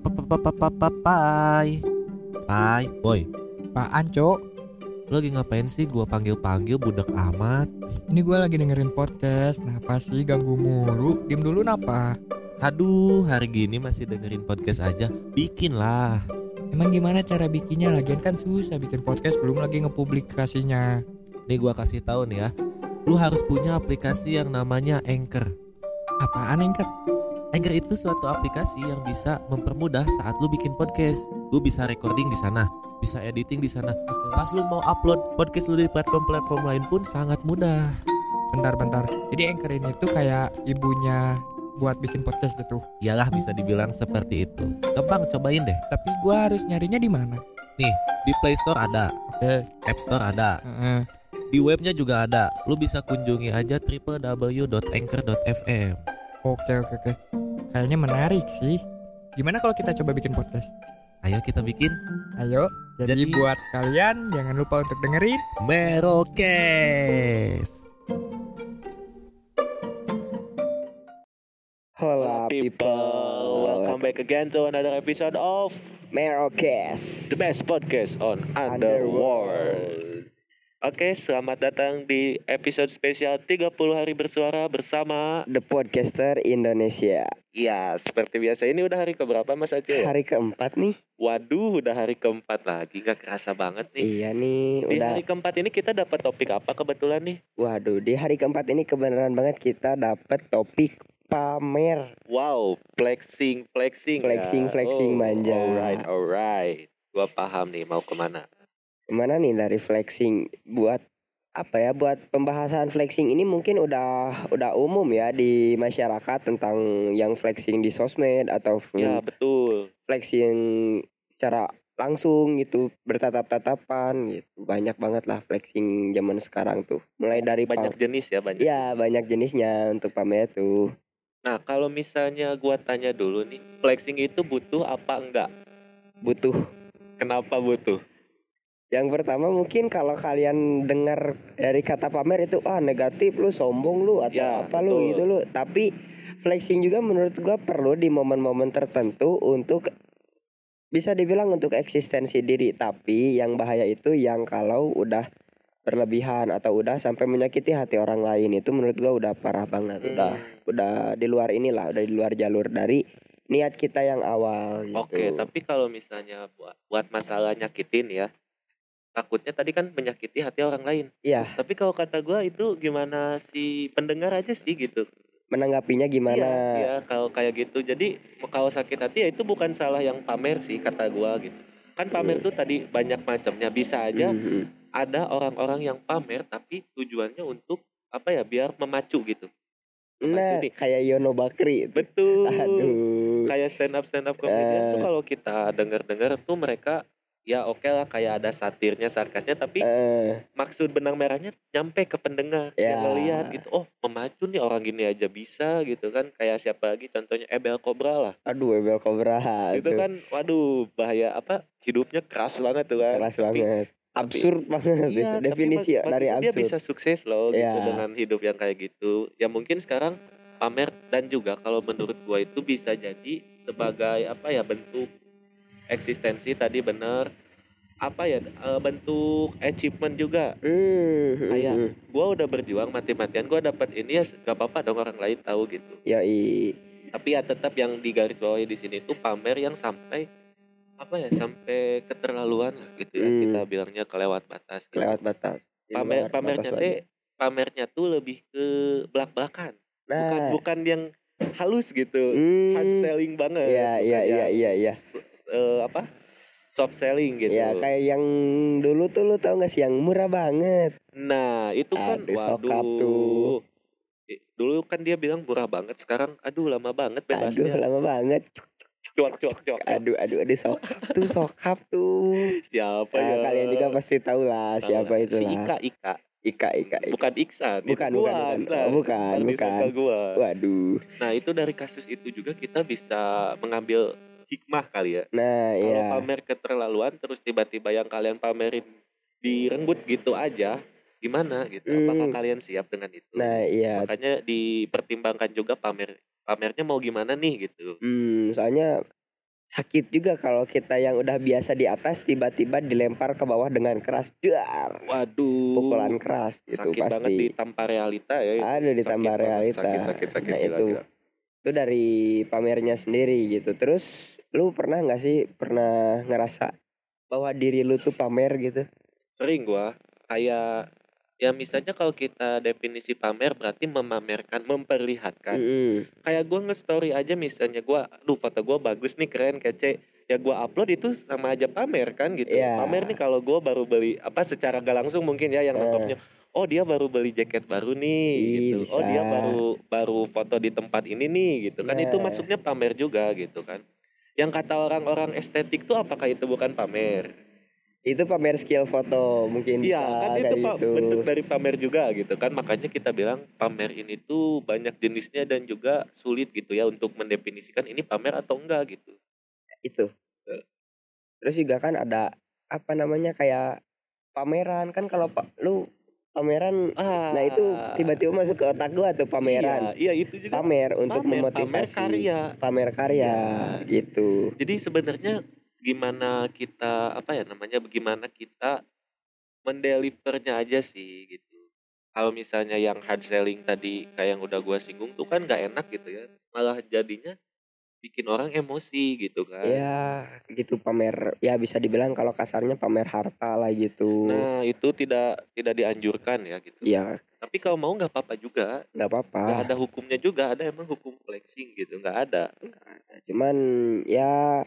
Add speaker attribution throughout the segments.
Speaker 1: Pai Pai Boy
Speaker 2: Apaan, Cok?
Speaker 1: Lu lagi ngapain sih gua panggil-panggil budak amat
Speaker 2: Ini gue lagi dengerin podcast. Napa sih ganggu mulu? Diem dulu napa?
Speaker 1: Aduh hari gini masih dengerin podcast aja Bikin lah
Speaker 2: Emang gimana cara bikinnya? Lagian kan susah bikin podcast belum lagi ngepublikasinya.
Speaker 1: Nih gua kasih tahu nih ya Lu harus punya aplikasi yang namanya Anchor
Speaker 2: Apaan Anchor?
Speaker 1: Anchor itu suatu aplikasi yang bisa mempermudah saat lu bikin podcast. Lu bisa recording di sana, bisa editing di sana. Pas lu mau upload podcast lu di platform-platform lain pun sangat mudah.
Speaker 2: Bentar-bentar. Jadi Anchor ini tuh kayak ibunya buat bikin podcast gitu.
Speaker 1: Iyalah bisa dibilang seperti itu. Gampang cobain deh.
Speaker 2: Tapi gue harus nyarinya di mana?
Speaker 1: Nih, di Play Store ada,
Speaker 2: Oke.
Speaker 1: App Store ada,
Speaker 2: Heeh.
Speaker 1: di webnya juga ada. Lu bisa kunjungi aja www.anchor.fm.
Speaker 2: Oke oke oke. Kayaknya menarik sih. Gimana kalau kita coba bikin podcast?
Speaker 1: Ayo kita bikin
Speaker 2: Ayo. Jadi,
Speaker 1: Jadi-
Speaker 2: buat kalian jangan lupa untuk dengerin.
Speaker 1: Merokes.
Speaker 3: Hola people,
Speaker 4: welcome back again to another episode of
Speaker 3: Merocast
Speaker 4: the best podcast on Underworld. Oke, selamat datang di episode spesial 30 hari bersuara bersama
Speaker 3: The Podcaster Indonesia.
Speaker 4: Ya, seperti biasa. Ini udah hari keberapa Mas Aceh ya?
Speaker 3: Hari keempat nih.
Speaker 4: Waduh, udah hari keempat lagi, gak kerasa banget nih.
Speaker 3: Iya nih,
Speaker 4: Di
Speaker 3: udah.
Speaker 4: hari keempat ini kita dapat topik apa kebetulan nih?
Speaker 3: Waduh, di hari keempat ini kebenaran banget kita dapat topik pamer.
Speaker 4: Wow, flexing, flexing ya.
Speaker 3: Flexing, flexing, manja.
Speaker 4: Alright, alright. Gua paham nih mau ke
Speaker 3: mana Ke mana nih dari flexing? Buat apa ya? Buat pembahasan flexing ini mungkin udah udah umum ya di masyarakat tentang yang flexing di sosmed atau
Speaker 4: Ya, betul.
Speaker 3: flexing secara langsung gitu bertatap-tatapan gitu. Banyak banget lah flexing zaman sekarang tuh. Mulai dari
Speaker 4: Banyak jenis ya, banyak
Speaker 3: ya banyak jenisnya untuk pamer tuh.
Speaker 4: Nah, kalau misalnya gua tanya dulu nih, flexing itu butuh apa enggak?
Speaker 3: butuh.
Speaker 4: Kenapa butuh?
Speaker 3: Yang pertama mungkin kalau kalian dengar dari kata pamer itu ah negatif lu sombong lu atau
Speaker 4: Ya,
Speaker 3: apa lu
Speaker 4: betul.
Speaker 3: gitu lu tapi flexing juga menurut gua perlu di momen-momen tertentu untuk bisa dibilang untuk eksistensi diri tapi yang bahaya itu yang kalau udah berlebihan atau udah sampai menyakiti hati orang lain itu menurut gua udah parah banget udah
Speaker 4: Hmm,
Speaker 3: udah di luar inilah udah di luar jalur dari niat kita yang awal gitu.
Speaker 4: Oke, tapi kalau misalnya buat buat masalah nyakitin ya, takutnya tadi kan menyakiti hati orang lain.
Speaker 3: Iya,
Speaker 4: Tapi kalau kata gua itu gimana si pendengar aja sih gitu.
Speaker 3: menanggapinya gimana?
Speaker 4: Iya, iya, kalau kayak gitu. Jadi kalau sakit hati ya itu bukan salah yang pamer sih kata gua gitu. Kan pamer tuh tadi banyak macamnya. Bisa aja
Speaker 3: Mhm.
Speaker 4: ada orang-orang yang pamer tapi tujuannya untuk apa ya? Biar memacu gitu.
Speaker 3: Nah,
Speaker 4: nih.
Speaker 3: kayak Yono Bakri. itu.
Speaker 4: Betul.
Speaker 3: Aduh.
Speaker 4: kayak stand up stand up comedian tuh
Speaker 3: Eh.
Speaker 4: kalau kita denger dengar tuh mereka ya oke lah kayak ada satirnya sarkasnya tapi
Speaker 3: Eh,
Speaker 4: maksud benang merahnya nyampe ke pendengar
Speaker 3: Ya.
Speaker 4: yang ngelihat gitu oh memacu nih orang gini aja bisa gitu kan kayak siapa lagi contohnya Ebel Cobra lah
Speaker 3: aduh Ebel Cobra.
Speaker 4: itu kan waduh bahaya apa hidupnya keras banget tuh kan
Speaker 3: keras
Speaker 4: Tapi-
Speaker 3: banget.
Speaker 4: tapi-
Speaker 3: Absurd banget
Speaker 4: Iya,
Speaker 3: itu.
Speaker 4: tapi
Speaker 3: Definisi
Speaker 4: mak-
Speaker 3: dari
Speaker 4: maksudnya dia
Speaker 3: absurd.
Speaker 4: bisa sukses loh gitu
Speaker 3: Ya.
Speaker 4: dengan hidup yang kayak gitu ya mungkin sekarang pamer dan juga kalau menurut gua itu bisa jadi sebagai apa ya bentuk eksistensi tadi bener. Apa ya eh, bentuk achievement juga.
Speaker 3: Hmm,
Speaker 4: Kayak-
Speaker 3: hmm,
Speaker 4: gua udah berjuang mati-matian gua dapat ini ya gak apa-apa dong orang lain tahu gitu.
Speaker 3: Yoi.
Speaker 4: tapi ya tetap yang digaris bawahi di sini tuh pamer yang sampai apa ya sampai keterlaluan gitu ya.
Speaker 3: Hmm.
Speaker 4: kita bilangnya kelewat batas gitu.
Speaker 3: Kelewat batas.
Speaker 4: Pamer pamernya teh
Speaker 3: wajar.
Speaker 4: pamernya tuh lebih ke belak belakan bukan
Speaker 3: Nah,
Speaker 4: bukan yang halus gitu.
Speaker 3: Hmm,
Speaker 4: hard selling banget.
Speaker 3: Iya,
Speaker 4: bukan
Speaker 3: iya, iya,
Speaker 4: yang
Speaker 3: iya,
Speaker 4: eh, apa soft selling gitu
Speaker 3: Ya kayak yang dulu tuh lu tau gak sih yang murah banget.
Speaker 4: nah itu kan
Speaker 3: Aduh, tuh.
Speaker 4: waduh I- dulu kan dia bilang murah banget sekarang aduh lama banget
Speaker 3: Aduh
Speaker 4: bebasnya
Speaker 3: lama banget.
Speaker 4: cuak cuak cuak
Speaker 3: Aduh aduh aduh sokap tuh sokap tuh.
Speaker 4: siapa
Speaker 3: Nah,
Speaker 4: ya
Speaker 3: kalian juga pasti tahu lah siapa
Speaker 4: lah.
Speaker 3: itu
Speaker 4: si. Ika Ika
Speaker 3: Ika Ika. Ika.
Speaker 4: bukan Iksan itu
Speaker 3: Bukan,
Speaker 4: gua,
Speaker 3: bukan, bukan. bukan, bukan.
Speaker 4: gua
Speaker 3: Waduh.
Speaker 4: Nah itu dari kasus itu juga kita bisa mengambil hikmah kali ya.
Speaker 3: Nah
Speaker 4: Kalau
Speaker 3: ya.
Speaker 4: pamer keterlaluan terus tiba-tiba yang kalian pamerin direnggut gitu aja, gimana gitu? Apakah
Speaker 3: Hmm.
Speaker 4: kalian siap dengan itu?
Speaker 3: Nah iya.
Speaker 4: Makanya dipertimbangkan juga pamer pamernya mau gimana nih gitu.
Speaker 3: Hmm, soalnya sakit juga kalau kita yang udah biasa di atas tiba-tiba dilempar ke bawah dengan keras dar
Speaker 4: Waduh.
Speaker 3: pukulan keras itu
Speaker 4: sakit banget
Speaker 3: pasti
Speaker 4: ditampa realita ya. itu.
Speaker 3: Aduh, ditampa
Speaker 4: Sakit banget,
Speaker 3: realita.
Speaker 4: Sakit sakit sakit.
Speaker 3: Nah,
Speaker 4: gila,
Speaker 3: itu.
Speaker 4: gila.
Speaker 3: Itu dari pamernya sendiri gitu terus lu pernah nggak sih pernah ngerasa bahwa diri lu tuh pamer gitu
Speaker 4: Sering gua kayak ya misalnya kalau kita definisi pamer berarti memamerkan, memperlihatkan.
Speaker 3: Mm-mm.
Speaker 4: Kayak gua nge-story aja misalnya gua, aduh foto gua bagus nih keren kece. Ya gua upload itu sama aja pamer kan gitu.
Speaker 3: Iya.
Speaker 4: Pamer nih kalau gua baru beli apa secara gak langsung mungkin ya yang
Speaker 3: Eh.
Speaker 4: nangkepnya oh dia baru beli jaket baru nih
Speaker 3: Ih,
Speaker 4: gitu. Oh dia
Speaker 3: bisa.
Speaker 4: baru baru foto di tempat ini nih gitu kan. Itu
Speaker 3: Nah.
Speaker 4: masuknya pamer juga gitu kan. Yang kata orang-orang estetik tuh apakah itu bukan pamer?
Speaker 3: itu pamer skill foto mungkin
Speaker 4: Iya kan itu pak
Speaker 3: gitu.
Speaker 4: bentuk dari pamer juga gitu kan makanya kita bilang pamer ini tuh banyak jenisnya dan juga sulit gitu ya untuk mendefinisikan ini pamer atau enggak gitu.
Speaker 3: itu terus juga kan ada apa namanya kayak pameran kan kalau pak lu pameran
Speaker 4: Ah,
Speaker 3: nah itu tiba-tiba masuk ke otak gua tuh pameran
Speaker 4: Iya, iya itu juga
Speaker 3: pamer untuk
Speaker 4: pamer, pamer
Speaker 3: memotivasi
Speaker 4: karya.
Speaker 3: pamer karya
Speaker 4: Iya.
Speaker 3: gitu
Speaker 4: Jadi sebenarnya gimana kita apa ya namanya bagaimana kita mendelivernya aja sih gitu. Kalau misalnya yang hard selling tadi kayak yang udah gua singgung tuh kan nggak enak gitu ya. Malah jadinya bikin orang emosi gitu kan.
Speaker 3: ya gitu pamer ya bisa dibilang kalau kasarnya pamer harta lah gitu
Speaker 4: Nah itu tidak tidak dianjurkan ya gitu.
Speaker 3: ya
Speaker 4: Tapi kalau mau nggak apa-apa juga.
Speaker 3: nggak apa-apa
Speaker 4: Nggak ada hukumnya juga. Ada emang hukum flexing gitu. Nggak ada.
Speaker 3: cuman ya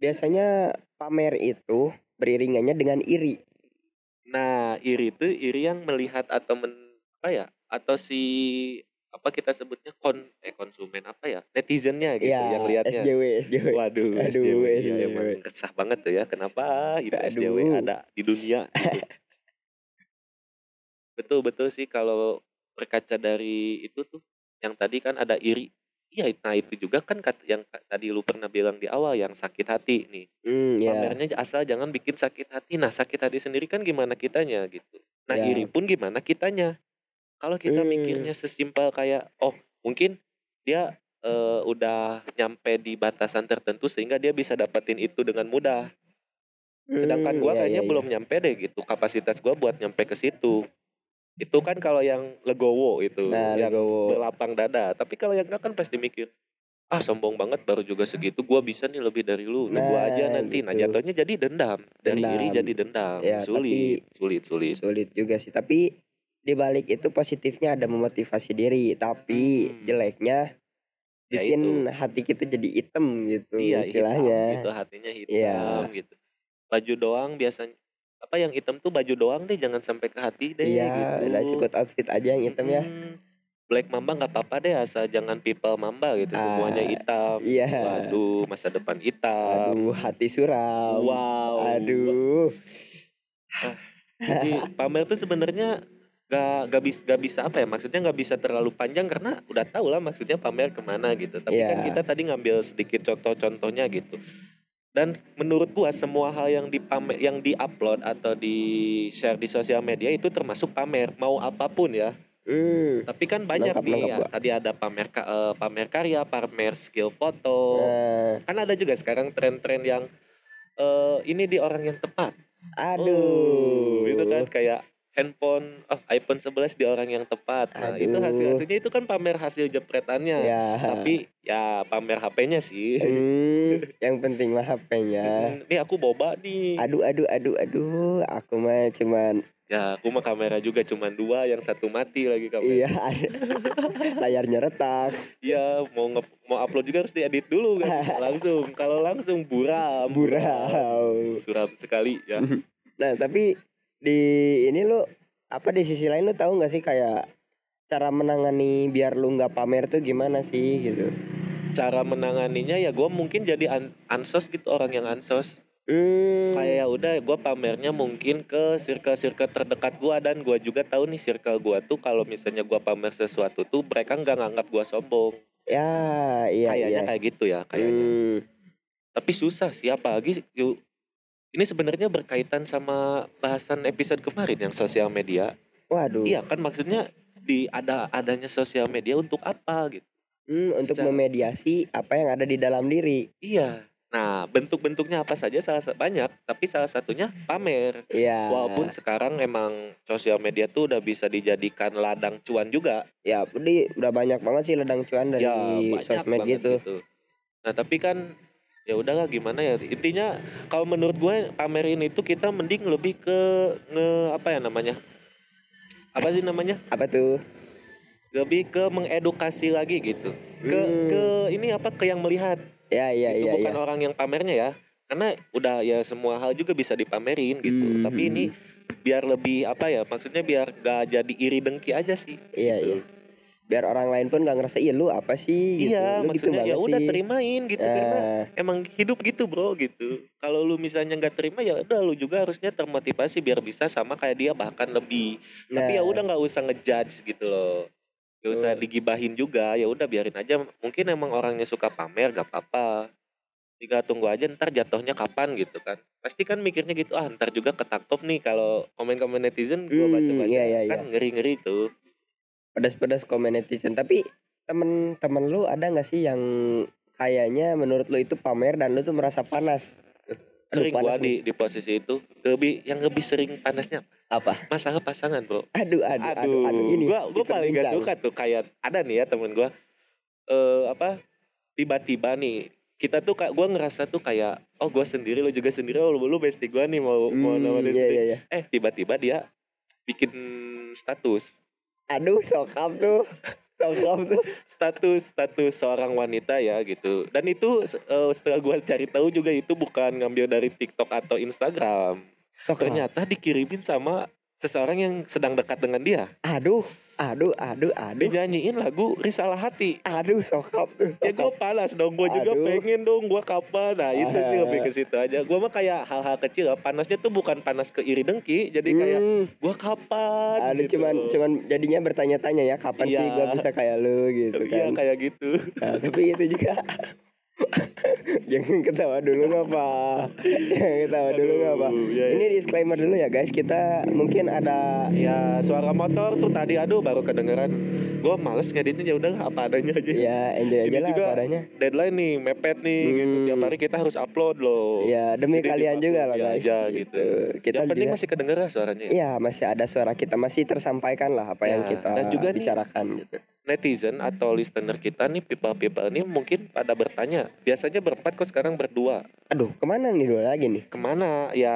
Speaker 3: biasanya pamer itu beriringannya dengan iri
Speaker 4: Nah iri itu iri yang melihat atau men apa ya atau si apa kita sebutnya kon eh konsumen apa ya netizennya gitu
Speaker 3: ya
Speaker 4: yang lihatnya.
Speaker 3: SJW SJW
Speaker 4: Waduh,
Speaker 3: Aduh,
Speaker 4: SJW ya
Speaker 3: SJW.
Speaker 4: emang kesah banget tuh ya. Kenapa itu
Speaker 3: Aduh.
Speaker 4: SJW ada di dunia? gitu. betul betul sih kalau berkaca dari itu tuh yang tadi kan ada iri. Iya, nah itu juga kan yang tadi lu pernah bilang di awal yang sakit hati nih.
Speaker 3: hmm, ya
Speaker 4: Pamernya asal jangan bikin sakit hati. Nah, sakit hati sendiri kan gimana kitanya gitu. Nah,
Speaker 3: Ya.
Speaker 4: iri pun gimana kitanya. Kalau kita
Speaker 3: Hmm.
Speaker 4: mikirnya sesimpel kayak oh, mungkin dia eh, udah nyampe di batasan tertentu sehingga dia bisa dapetin itu dengan mudah. Sedangkan
Speaker 3: Hmm,
Speaker 4: gua
Speaker 3: iya,
Speaker 4: kayaknya
Speaker 3: iya,
Speaker 4: belum nyampe deh gitu. Kapasitas gua buat nyampe ke situ. Itu kan kalau yang legowo itu,
Speaker 3: Nah,
Speaker 4: yang
Speaker 3: legowo.
Speaker 4: berlapang dada. Tapi kalau yang enggak kan pasti mikir, ah sombong banget baru juga segitu. Gua bisa nih lebih dari lu. Nah, gua aja
Speaker 3: Nah,
Speaker 4: nanti. Nah,
Speaker 3: gitu.
Speaker 4: jatuhnya jadi dendam. Dari iri
Speaker 3: Dendam.
Speaker 4: jadi dendam.
Speaker 3: Ya,
Speaker 4: sulit, sulit, sulit.
Speaker 3: sulit juga sih tapi di balik itu positifnya ada memotivasi diri tapi
Speaker 4: Hmm.
Speaker 3: jeleknya
Speaker 4: Ya
Speaker 3: bikin
Speaker 4: itu.
Speaker 3: hati kita jadi hitam gitu
Speaker 4: Iya,
Speaker 3: istilahnya
Speaker 4: hitam gitu hatinya hitam
Speaker 3: Iya.
Speaker 4: gitu. Baju doang biasanya apa yang hitam tuh baju doang deh jangan sampai ke hati deh
Speaker 3: iya
Speaker 4: gitu.
Speaker 3: udah cukup outfit aja yang hitam ya
Speaker 4: Mm-mm. Black Mamba nggak apa-apa deh asal jangan people Mamba gitu semuanya
Speaker 3: Ah,
Speaker 4: hitam.
Speaker 3: iya.
Speaker 4: Waduh masa depan hitam.
Speaker 3: aduh hati suram
Speaker 4: Wow.
Speaker 3: aduh
Speaker 4: Jadi pamer tuh sebenarnya gak gak bisa gak bisa apa ya maksudnya nggak bisa terlalu panjang karena udah tahu lah maksudnya pamer ke mana gitu. Tapi kan
Speaker 3: Iya.
Speaker 4: kita tadi ngambil sedikit contoh-contohnya gitu. Dan menurut gua semua hal yang dipamer yang diupload atau di share di sosial media itu termasuk pamer mau apa pun ya.
Speaker 3: hmm.
Speaker 4: Tapi kan banyak
Speaker 3: Lengkap,
Speaker 4: nih
Speaker 3: lengkap,
Speaker 4: ya.
Speaker 3: Gua.
Speaker 4: Tadi ada pamer eh, pamer karya, pamer skill foto.
Speaker 3: Nah,
Speaker 4: Kan ada juga sekarang tren-tren yang eh ini di orang yang tepat.
Speaker 3: aduh
Speaker 4: Oh, itu kan kayak handphone oh, iPhone 11 di orang yang tepat. Nah, itu hasil-hasilnya itu kan pamer hasil jepretannya.
Speaker 3: ya
Speaker 4: Tapi ya pamer HP-nya sih.
Speaker 3: hmm, yang penting mah HP-nya
Speaker 4: Hmm, Nih aku boba nih.
Speaker 3: aduh aduh aduh aduh aku mah cuman
Speaker 4: Ya aku mah kamera juga cuman dua, yang satu mati lagi kamera.
Speaker 3: iya layarnya retak
Speaker 4: Iya, mau nge- mau upload juga harus diedit dulu kan langsung. Kalau langsung buram.
Speaker 3: burau
Speaker 4: Suram sekali ya.
Speaker 3: nah tapi di ini lu apa di sisi lain lu tahu nggak sih kayak cara menangani biar lu nggak pamer tuh gimana sih gitu
Speaker 4: Cara menanganinya ya gue mungkin jadi an- ansos gitu orang yang ansos.
Speaker 3: hmm,
Speaker 4: Kayak ya udah gue pamernya mungkin ke circle-circle terdekat gue dan gue juga tahu nih circle gue tuh kalau misalnya gue pamer sesuatu tuh mereka nggak nganggap gue sombong.
Speaker 3: ya iya
Speaker 4: kayaknya
Speaker 3: iya
Speaker 4: kayak gitu ya kayaknya.
Speaker 3: Hmm,
Speaker 4: Tapi susah sih apalagi ini sebenarnya berkaitan sama bahasan episode kemarin yang sosial media.
Speaker 3: waduh
Speaker 4: Iya kan maksudnya di ada adanya sosial media untuk apa gitu.
Speaker 3: Hmm, untuk
Speaker 4: secara-
Speaker 3: memediasi apa yang ada di dalam diri
Speaker 4: Iya. Nah, bentuk-bentuknya apa saja salah sa- banyak, tapi salah satunya pamer.
Speaker 3: Iya.
Speaker 4: Walaupun sekarang emang sosial media tuh udah bisa dijadikan ladang cuan juga.
Speaker 3: ya udah banyak banget sih ledang cuan dari
Speaker 4: ya,
Speaker 3: sosmed
Speaker 4: banget
Speaker 3: gitu.
Speaker 4: Nah, tapi kan ya udahlah gimana ya. Intinya kalau menurut gue pamerin itu kita mending lebih ke nge apa ya namanya? Apa sih namanya?
Speaker 3: Apa tuh?
Speaker 4: Lebih ke mengedukasi lagi gitu. Ke
Speaker 3: Hmm.
Speaker 4: ke ini apa ke yang melihat.
Speaker 3: Ya iya
Speaker 4: itu
Speaker 3: iya
Speaker 4: bukan
Speaker 3: iya.
Speaker 4: orang yang pamernya ya karena udah ya semua hal juga bisa dipamerin gitu
Speaker 3: Hmm.
Speaker 4: tapi ini biar lebih apa ya maksudnya biar gak jadi iri dengki aja sih
Speaker 3: Iya
Speaker 4: gitu.
Speaker 3: iya. Biar orang lain pun gak ngerasa iya lu apa sih? Gitu.
Speaker 4: iya
Speaker 3: Lu gitu
Speaker 4: maksudnya ya
Speaker 3: banget
Speaker 4: udah
Speaker 3: sih."
Speaker 4: terimain gitu karena
Speaker 3: Eh,
Speaker 4: emang hidup gitu bro gitu. Kalau lu misalnya nggak terima ya udah lu juga harusnya termotivasi biar bisa sama kayak dia bahkan lebih. Tapi ya
Speaker 3: nah,
Speaker 4: udah nggak usah ngejudge gitu loh. Gak usah digibahin juga ya udah biarin aja. Mungkin emang orangnya suka pamer gak apa-apa. Tinggal tunggu aja ntar jatuhnya kapan gitu kan. Pasti kan mikirnya gitu ah ntar juga ketangkep nih kalau komen-komen netizen gua
Speaker 3: Hmm,
Speaker 4: baca-baca.
Speaker 3: iya, iya,
Speaker 4: kan ngeri-ngeri tuh
Speaker 3: pedas-pedas komen netizen. Tapi temen-temen lu ada nggak sih yang kayaknya menurut lu itu pamer dan lu tuh merasa panas? Aduh,
Speaker 4: sering gua
Speaker 3: panas nih.
Speaker 4: di di posisi itu. Lebih yang lebih sering panasnya
Speaker 3: apa?
Speaker 4: Masalah pasangan bro
Speaker 3: aduh aduh aduh, aduh, ini
Speaker 4: gua gua paling gak suka tuh kayak ada nih ya temen gua. Eh apa tiba-tiba nih kita tuh kayak gua ngerasa tuh kayak oh gua sendiri lo juga sendiri oh lu, lu bestie gua nih mau mau
Speaker 3: Hmm,
Speaker 4: nama dia
Speaker 3: iya, iya, iya.
Speaker 4: eh tiba-tiba dia bikin status
Speaker 3: aduh sokap tuh. Sokap tuh.
Speaker 4: Status status seorang wanita ya gitu. Dan itu eh, setelah gua cari tahu juga itu bukan ngambil dari TikTok atau Instagram.
Speaker 3: Sokap.
Speaker 4: Ternyata dikirimin sama seseorang yang sedang dekat dengan dia.
Speaker 3: Aduh aduh aduh aduh.
Speaker 4: Dinyanyiin lagu risalah hati.
Speaker 3: Aduh sokap
Speaker 4: ya gue panas dong gue juga pengen dong gue kapan. Nah itu sih
Speaker 3: Ah.
Speaker 4: lebih ke situ aja. Gue mah kayak hal-hal kecil ya. panasnya tuh bukan panas ke iri dengki. Jadi kayak
Speaker 3: Hmm,
Speaker 4: gue kapan
Speaker 3: aduh
Speaker 4: gitu.
Speaker 3: cuman cuman jadinya bertanya-tanya ya kapan sih
Speaker 4: Iya.
Speaker 3: gua bisa kayak lu gitu
Speaker 4: iya
Speaker 3: kan.
Speaker 4: kayak gitu.
Speaker 3: Nah, tapi itu juga jangan ketawa dulu nggak apa jangan ketawa dulu nggak apa
Speaker 4: iya, iya.
Speaker 3: ini disclaimer dulu ya guys kita mungkin ada
Speaker 4: ya suara motor tuh tadi aduh baru kedengeran gue males ngeditnya ya udah apa adanya aja
Speaker 3: ya enjoy aja lah
Speaker 4: juga
Speaker 3: apa adanya
Speaker 4: deadline nih mepet nih gitu
Speaker 3: Hmm.
Speaker 4: tiap hari kita harus upload loh
Speaker 3: ya demi
Speaker 4: Jadi
Speaker 3: kalian juga lah guys
Speaker 4: aja gitu.
Speaker 3: kita
Speaker 4: yang penting
Speaker 3: juga
Speaker 4: masih kedengeran suaranya ya.
Speaker 3: Iya masih ada suara kita masih tersampaikan lah apa yang
Speaker 4: Ya,
Speaker 3: kita
Speaker 4: dan juga nih-
Speaker 3: bicarakan gitu.
Speaker 4: Netizen atau listener kita nih people-people ini mungkin pada bertanya biasanya berempat kok sekarang berdua?
Speaker 3: Aduh ke mana nih dua lagi nih?
Speaker 4: ke mana? Ya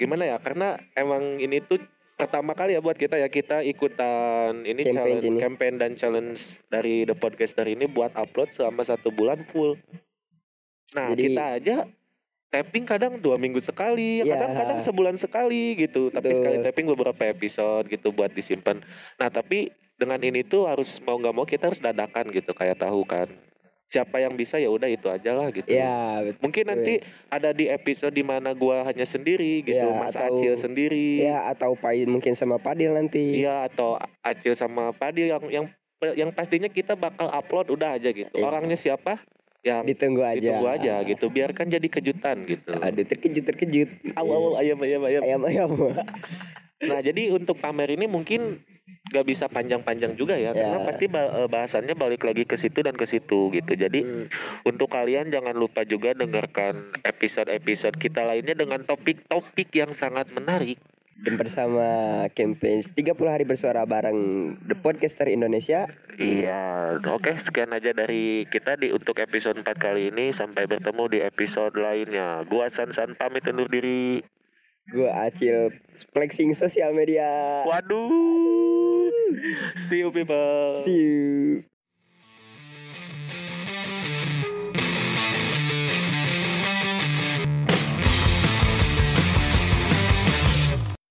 Speaker 4: gimana ya? Karena emang ini tuh pertama kali ya buat kita ya kita ikutan ini
Speaker 3: Campaign
Speaker 4: challenge
Speaker 3: ini.
Speaker 4: campaign dan challenge dari the podcaster ini buat upload selama satu bulan full. Nah
Speaker 3: Jadi-
Speaker 4: kita aja tapping kadang dua minggu sekali
Speaker 3: Ya.
Speaker 4: kadang-kadang sebulan sekali gitu. Tapi sekali tapping beberapa episode gitu buat disimpan. Nah tapi dengan ini tuh harus mau nggak mau kita harus dadakan gitu kayak tahu kan siapa yang bisa ya udah itu aja lah gitu
Speaker 3: Ya betul.
Speaker 4: Mungkin nanti ada di episode di mana gua hanya sendiri gitu,
Speaker 3: Ya,
Speaker 4: Mas
Speaker 3: atau-
Speaker 4: Acil sendiri.
Speaker 3: Ya atau Pai mungkin sama Padil nanti.
Speaker 4: Iya atau Acil sama Padi yang yang yang pastinya kita bakal upload udah aja gitu.
Speaker 3: Iya.
Speaker 4: Orangnya siapa? Yang
Speaker 3: Ditunggu aja.
Speaker 4: ditunggu aja gitu. Biarkan jadi kejutan gitu.
Speaker 3: Aduh terkejut terkejut.
Speaker 4: Aw, aw, aw, ayam ayam ayam.
Speaker 3: Ayam ayam.
Speaker 4: Nah, jadi untuk pamer ini mungkin gak bisa panjang-panjang juga ya, karena
Speaker 3: Ya.
Speaker 4: pasti eh, bahasannya balik lagi ke situ dan ke situ gitu. Jadi
Speaker 3: Hmm.
Speaker 4: Untuk kalian jangan lupa juga dengarkan episode-episode kita lainnya dengan topik-topik yang sangat menarik.
Speaker 3: Dan bersama campaign 30 hari bersuara bareng The Podcaster Indonesia.
Speaker 4: Iya, oke sekian aja dari kita di untuk episode 4 kali ini sampai bertemu di episode lainnya. Gua San San pamit undur diri.
Speaker 3: Gue Acil flexing sosial media.
Speaker 4: Waduh. See you people.
Speaker 3: See you.